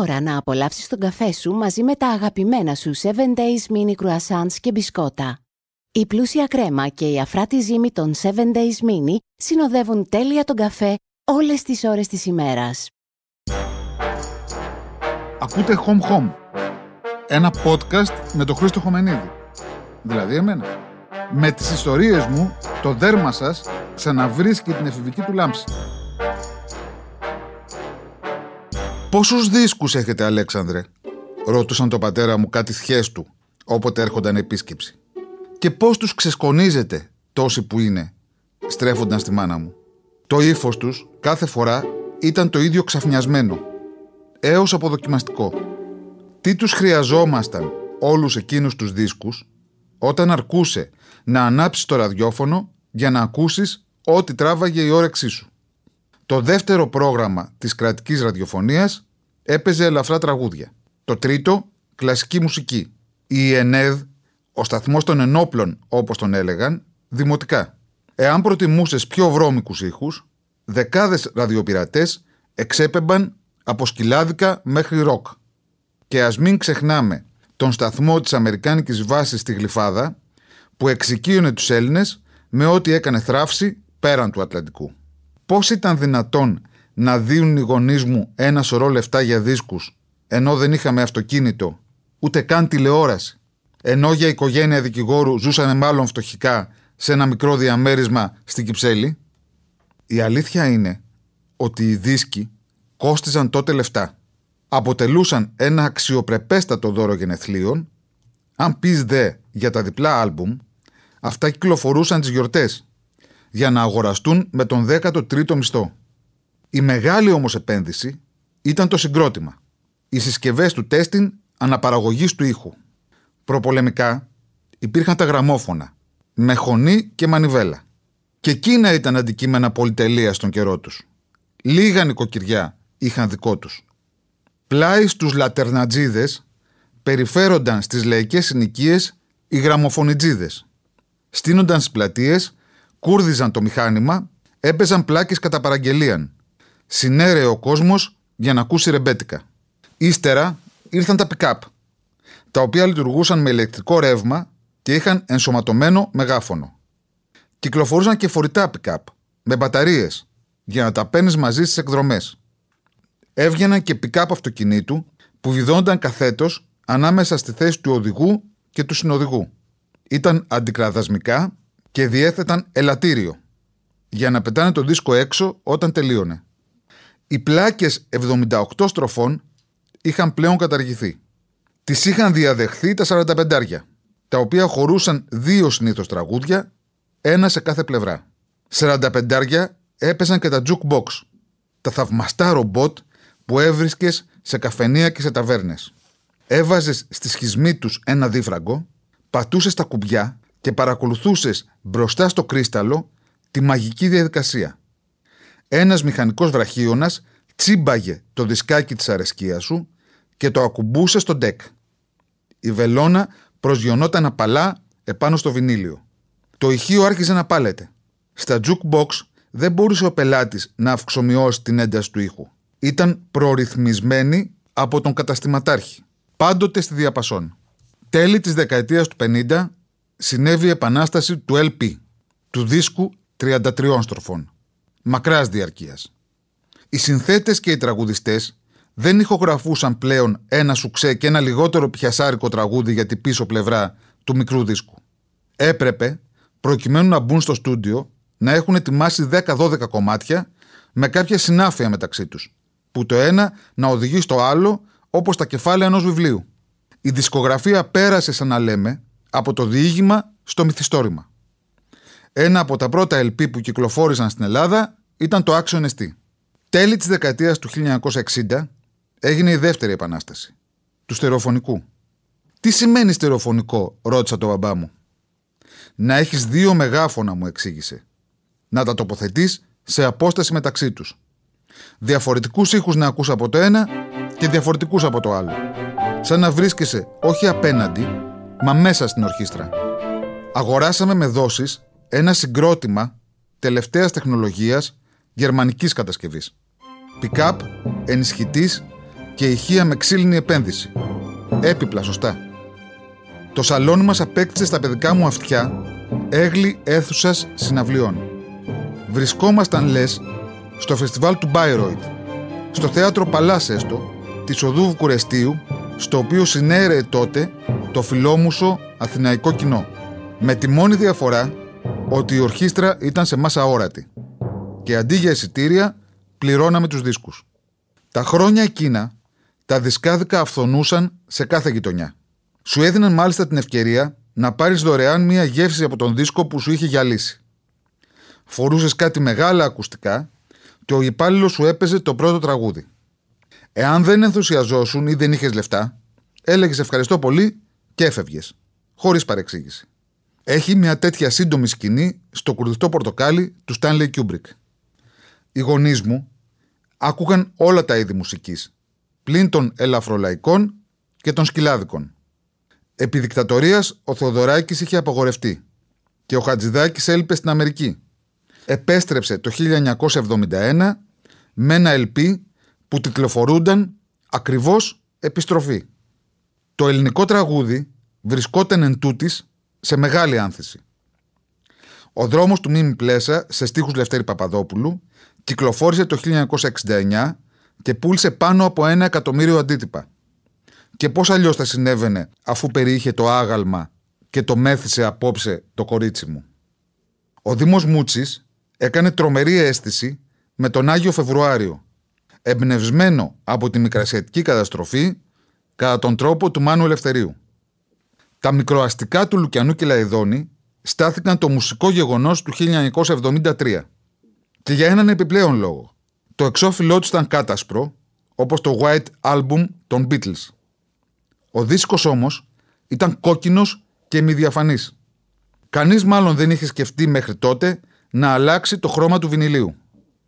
ώρα να απολαύσεις τον καφέ σου μαζί με τα αγαπημένα σου 7 Days Mini Croissants και μπισκότα. Η πλούσια κρέμα και η αφράτη ζύμη των 7 Days Mini συνοδεύουν τέλεια τον καφέ όλες τις ώρες της ημέρας. Ακούτε Home Home, ένα podcast με τον Χρήστο Χομενίδη. Δηλαδή εμένα. Με τις ιστορίες μου, το δέρμα σας ξαναβρίσκει την εφηβική του λάμψη. Πόσους δίσκους έχετε, Αλέξανδρε, ρώτησαν τον πατέρα μου κάτι θιές του, όποτε έρχονταν επίσκεψη. Και πώς τους ξεσκονίζετε τόσοι που είναι, στρέφονταν στη μάνα μου. Το ύφος τους κάθε φορά ήταν το ίδιο ξαφνιασμένο, έως αποδοκιμαστικό. Τι τους χρειαζόμασταν όλους εκείνους τους δίσκους, όταν αρκούσε να ανάψεις το ραδιόφωνο για να ακούσεις ό,τι τράβαγε η όρεξή σου. Το δεύτερο πρόγραμμα της κρατικής ραδιοφωνίας έπαιζε ελαφρά τραγούδια. Το τρίτο, κλασική μουσική. Η ΕΝΕΔ, ο σταθμός των ενόπλων όπως τον έλεγαν, δημοτικά. Εάν προτιμούσες πιο βρώμικους ήχους, δεκάδες ραδιοπειρατές εξέπεμπαν από σκυλάδικα μέχρι ροκ. Και ας μην ξεχνάμε τον σταθμό της Αμερικάνικης βάσης στη Γλυφάδα, που εξοικείωνε τους Έλληνες με ό,τι έκανε θράψη πέραν του Ατλαντικού. Πώς ήταν δυνατόν να δίνουν οι γονείς μου ένα σωρό λεφτά για δίσκους, ενώ δεν είχαμε αυτοκίνητο, ούτε καν τηλεόραση, ενώ για οικογένεια δικηγόρου ζούσαν μάλλον φτωχικά σε ένα μικρό διαμέρισμα στην Κυψέλη. Η αλήθεια είναι ότι οι δίσκοι κόστιζαν τότε λεφτά. Αποτελούσαν ένα αξιοπρεπέστατο δώρο γενεθλίων. Αν πεις δε για τα διπλά άλμπουμ, αυτά κυκλοφορούσαν τις γιορτές για να αγοραστούν με τον 13ο μισθό. Η μεγάλη όμως επένδυση ήταν το συγκρότημα. Οι συσκευές του τέστην αναπαραγωγής του ήχου. Προπολεμικά υπήρχαν τα γραμμόφωνα, με χωνή και μανιβέλα. Και εκείνα ήταν αντικείμενα πολυτελεία στον καιρό τους. Λίγα νοικοκυριά είχαν δικό τους. Πλάι στους λατερνατζίδες περιφέρονταν στις λαϊκές συνοικίες οι γραμμοφωνιτζίδες. Στείνονταν στις πλατείες, κούρδιζαν το μηχάνημα, έπαιζαν πλάκες κατά παραγγελίαν συνέρεε ο κόσμος για να ακούσει ρεμπέτικα. Ύστερα ήρθαν τα pick-up, τα οποία λειτουργούσαν με ηλεκτρικό ρεύμα και είχαν ενσωματωμένο μεγάφωνο. Κυκλοφορούσαν και φορητά pick-up, με μπαταρίες, για να τα παίρνεις μαζί στις εκδρομές. Έβγαιναν και pick-up αυτοκινήτου που βιδόνταν καθέτος ανάμεσα στη θέση του οδηγού και του συνοδηγού. Ήταν αντικραδασμικά και διέθεταν ελαττήριο για να πετάνε το δίσκο έξω όταν τελείωνε. Οι πλάκες 78 στροφών είχαν πλέον καταργηθεί. Τις είχαν διαδεχθεί τα 45 τα οποία χωρούσαν δύο συνήθως τραγούδια, ένα σε κάθε πλευρά. 45 έπεσαν και τα jukebox, τα θαυμαστά ρομπότ που έβρισκες σε καφενεία και σε ταβέρνες. Έβαζες στη σχισμή τους ένα δίφραγκο, πατούσες τα κουμπιά και παρακολουθούσες μπροστά στο κρίσταλο τη μαγική διαδικασία. Ένας μηχανικός βραχίωνας τσίμπαγε το δισκάκι της αρεσκίας σου και το ακουμπούσε στο ντεκ. Η βελόνα προσγειωνόταν απαλά επάνω στο βινίλιο. Το ηχείο άρχιζε να πάλεται. Στα jukebox δεν μπορούσε ο πελάτης να αυξομοιώσει την ένταση του ήχου. Ήταν προρυθμισμένη από τον καταστηματάρχη. Πάντοτε στη διαπασόν. Τέλη της δεκαετίας του 50 συνέβη η επανάσταση του LP, του δίσκου 33 στροφών μακράς διαρκείας. Οι συνθέτες και οι τραγουδιστές δεν ηχογραφούσαν πλέον ένα σουξέ και ένα λιγότερο πιασάρικο τραγούδι για την πίσω πλευρά του μικρού δίσκου. Έπρεπε, προκειμένου να μπουν στο στούντιο, να έχουν ετοιμάσει 10-12 κομμάτια με κάποια συνάφεια μεταξύ τους, που το ένα να οδηγεί στο άλλο όπως τα κεφάλαια ενός βιβλίου. Η δισκογραφία πέρασε, σαν να λέμε, από το διήγημα στο μυθιστόρημα. Ένα από τα πρώτα LP που κυκλοφόρησαν στην Ελλάδα ήταν το Action ST. Τέλη της δεκαετίας του 1960 έγινε η δεύτερη επανάσταση, του στερεοφωνικού. Τι σημαίνει στερεοφωνικό, ρώτησα τον μπαμπά μου. Να έχεις δύο μεγάφωνα, μου εξήγησε. Να τα τοποθετείς σε απόσταση μεταξύ τους. Διαφορετικούς ήχους να ακούς από το ένα και διαφορετικούς από το άλλο. Σαν να βρίσκεσαι όχι απέναντι, μα μέσα στην ορχήστρα. Αγοράσαμε με δόσεις ένα συγκρότημα τελευταίας τεχνολογίας γερμανικής κατασκευής. Pick-up, ενισχυτής, και ηχεία με ξύλινη επένδυση. Έπιπλα, σωστά. Το σαλόνι μας απέκτησε στα παιδικά μου αυτιά έγλη αίθουσας συναυλιών. Βρισκόμασταν, λες, στο φεστιβάλ του Μπάιροιτ, στο θέατρο Παλάσεστο της οδού Βουκουρεστίου, στο οποίο συνέρεε τότε το φιλόμουσο αθηναϊκό κοινό. Με τη μόνη διαφορά ότι η ορχήστρα ήταν σε μάσα όρατη και αντί για εισιτήρια πληρώναμε τους δίσκους. Τα χρόνια εκείνα τα δισκάδικα αυθονούσαν σε κάθε γειτονιά. Σου έδιναν μάλιστα την ευκαιρία να πάρεις δωρεάν μία γεύση από τον δίσκο που σου είχε γυαλίσει. Φορούσες κάτι μεγάλα ακουστικά και ο υπάλληλος σου έπαιζε το πρώτο τραγούδι. Εάν δεν ενθουσιαζόσουν ή δεν είχες λεφτά, έλεγες ευχαριστώ πολύ και έφευγες. Χωρίς παρεξήγηση. Έχει μια τέτοια σύντομη σκηνή στο κουρδιστό πορτοκάλι του Stanley Kubrick. Οι γονείς μου άκουγαν όλα τα είδη μουσικής, πλην των ελαφρολαϊκών και των σκυλάδικων. Επί δικτατορίας ο Θεοδωράκης είχε απογορευτεί και ο Χατζηδάκης έλειπε στην Αμερική. Επέστρεψε το 1971 με ένα LP που τυκλοφορούνταν ακριβώς επιστροφή. Το ελληνικό τραγούδι βρισκόταν εν τούτης σε μεγάλη άνθηση. Ο δρόμος του Μίμη Πλέσα σε στίχους Λευτέρη Παπαδόπουλου κυκλοφόρησε το 1969 και πούλησε πάνω από ένα εκατομμύριο αντίτυπα. Και πώς αλλιώς θα συνέβαινε αφού περιείχε το άγαλμα και το μέθησε απόψε το κορίτσι μου. Ο Δήμος Μούτσης έκανε τρομερή αίσθηση με τον Άγιο Φεβρουάριο, εμπνευσμένο από τη μικρασιατική καταστροφή κατά τον τρόπο του Μάνου Ελευθερίου. Τα μικροαστικά του Λουκιανού και Λαϊδόνη στάθηκαν το μουσικό γεγονός του 1973 και για έναν επιπλέον λόγο. Το εξώφυλλό τους ήταν κάτασπρο, όπως το White Album των Beatles. Ο δίσκος όμως ήταν κόκκινος και μη διαφανής. Κανείς μάλλον δεν είχε σκεφτεί μέχρι τότε να αλλάξει το χρώμα του βινιλίου.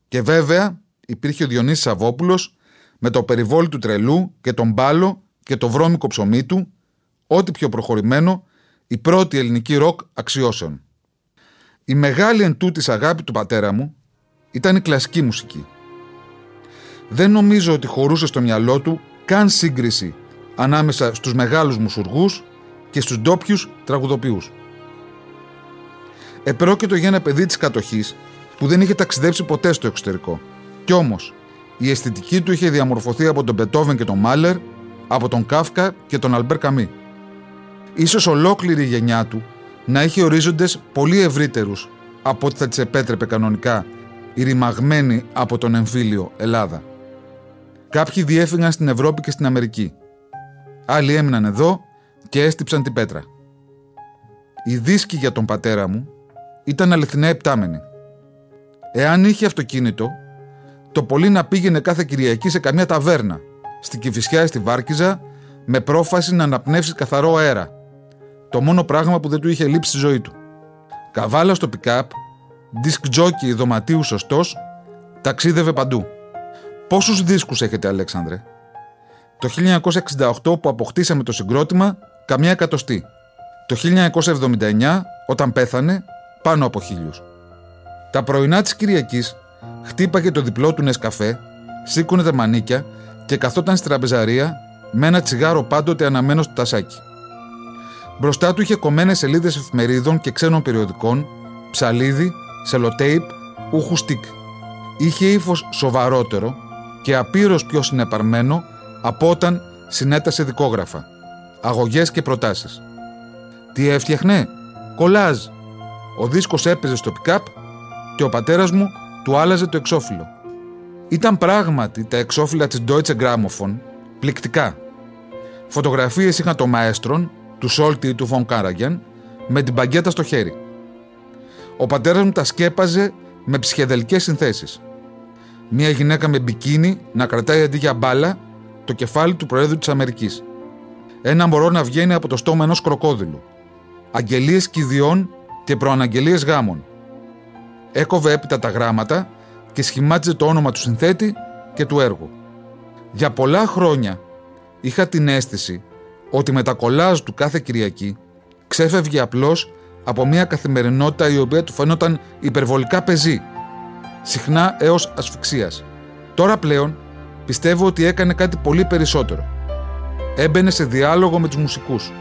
Και βέβαια υπήρχε ο Διονύσης Σαββόπουλος με το περιβόλι του τρελού και τον μπάλο και το βρώμικο ψωμί του, ό,τι πιο προχωρημένο, η πρώτη ελληνική ροκ αξιώσεων. Η μεγάλη εν αγάπη του πατέρα μου ήταν η κλασική μουσική. Δεν νομίζω ότι χωρούσε στο μυαλό του καν σύγκριση ανάμεσα στους μεγάλους μουσουργούς και στους ντόπιους τραγουδοποιούς. Επρόκειτο για ένα παιδί της κατοχής που δεν είχε ταξιδέψει ποτέ στο εξωτερικό. Κι όμως, η αισθητική του είχε διαμορφωθεί από τον Μπετόβεν και τον Μάλερ, από τον Κάφκα και τον Αλμπέρ Καμί. Ίσως ολόκληρη η γενιά του να είχε ορίζοντες πολύ ευρύτερους από ό,τι θα της επέτρεπε κανονικά η ρημαγμένη από τον εμφύλιο Ελλάδα. Κάποιοι διέφυγαν στην Ευρώπη και στην Αμερική. Άλλοι έμειναν εδώ και έστυψαν την πέτρα. Οι δίσκοι για τον πατέρα μου ήταν αληθινά επτάμενοι. Εάν είχε αυτοκίνητο, το πολύ να πήγαινε κάθε Κυριακή σε καμιά ταβέρνα, στην Κηφισιά ή στη Βάρκιζα, με πρόφαση να αναπνεύσει καθαρό αέρα. Το μόνο πράγμα που δεν του είχε λείψει στη ζωή του. Καβάλα στο πικάπ, disc jockey δωματίους σωστός, ταξίδευε παντού. Πόσους δίσκους έχετε, Αλέξανδρε, το 1968 που αποκτήσαμε το συγκρότημα, καμιά εκατοστή. Το 1979, όταν πέθανε, πάνω από χίλιους. Τα πρωινά της Κυριακής χτύπαγε το διπλό του Νεσκαφέ, σήκωνε τα μανίκια και καθόταν στη τραπεζαρία με ένα τσιγάρο πάντοτε αναμένο στο τασάκι. Μπροστά του είχε κομμένες σελίδες εφημερίδων και ξένων περιοδικών, ψαλίδι, σελοτέιπ, ούχου στικ. Είχε ύφος σοβαρότερο και απείρως πιο συνεπαρμένο από όταν συνέτασε δικόγραφα, αγωγές και προτάσεις. Τι έφτιαχνε; Κολάζ. Ο δίσκος έπαιζε στο πικάπ και ο πατέρας μου του άλλαζε το εξώφυλλο. Ήταν πράγματι τα εξώφυλλα της Deutsche Grammophon πληκτικά. Φωτογραφίες είχαν το μαέστρον, του Σόλτι ή του Φον Κάραγεν, με την παγκέτα στο χέρι. Ο πατέρας μου τα σκέπαζε με ψυχεδελικές συνθέσεις. Μία γυναίκα με μπικίνι να κρατάει αντί για μπάλα το κεφάλι του Προέδρου της Αμερικής. Ένα μωρό να βγαίνει από το στόμα ενός κροκόδιλου. Αγγελίες κηδιών και προαναγγελίες γάμων. Έκοβε έπειτα τα γράμματα και σχημάτιζε το όνομα του συνθέτη και του έργου. Για πολλά χρόνια είχα την αίσθηση ότι με τα κολάζ του κάθε Κυριακή ξέφευγε απλώς από μια καθημερινότητα η οποία του φαινόταν υπερβολικά πεζή, συχνά έως ασφυξίας. Τώρα πλέον Πιστεύω ότι έκανε κάτι πολύ περισσότερο. Έμπαινε σε διάλογο με τους μουσικούς.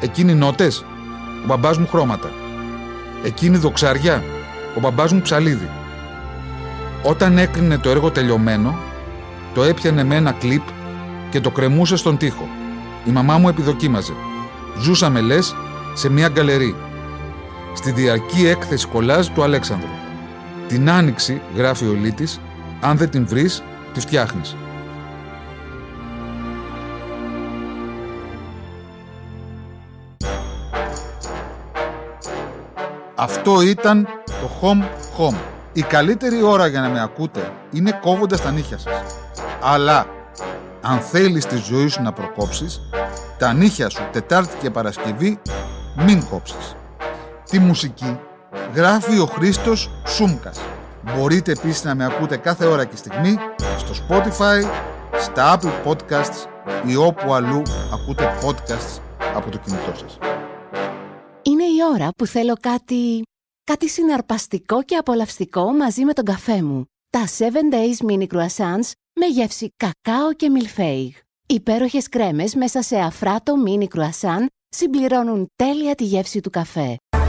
Εκείνοι νότες, ο μπαμπάς μου χρώματα. Εκείνη δοξάρια, ο μπαμπάς μου ψαλίδι. Όταν έκρινε το έργο τελειωμένο, το έπιανε με ένα κλιπ και το κρεμούσε στον τοίχο. Η μαμά μου επιδοκίμαζε. Ζούσαμε λες σε μια γκαλερί. Στη διαρκή έκθεση κολάζ του Αλέξανδρου. Την άνοιξη, γράφει ο Λίτης, αν δεν την βρεις, τη φτιάχνεις. Αυτό ήταν το Home Home. Η καλύτερη ώρα για να με ακούτε είναι κόβοντας τα νύχια σας. Αλλά, αν θέλεις τη ζωή σου να προκόψεις, τα νύχια σου Τετάρτη και Παρασκευή μην κόψεις. Τη μουσική γράφει ο Χρήστος Σούμκας. Μπορείτε επίσης να με ακούτε κάθε ώρα και στιγμή στο Spotify, στα Apple Podcasts ή όπου αλλού ακούτε podcasts από το κινητό σας. Είναι η ώρα που θέλω κάτι... κάτι συναρπαστικό και απολαυστικό μαζί με τον καφέ μου. Τα 7 Days Mini Croissants με γεύση κακάο και μιλφέιγ. Υπέροχες κρέμες μέσα σε αφράτο mini croissant συμπληρώνουν τέλεια τη γεύση του καφέ.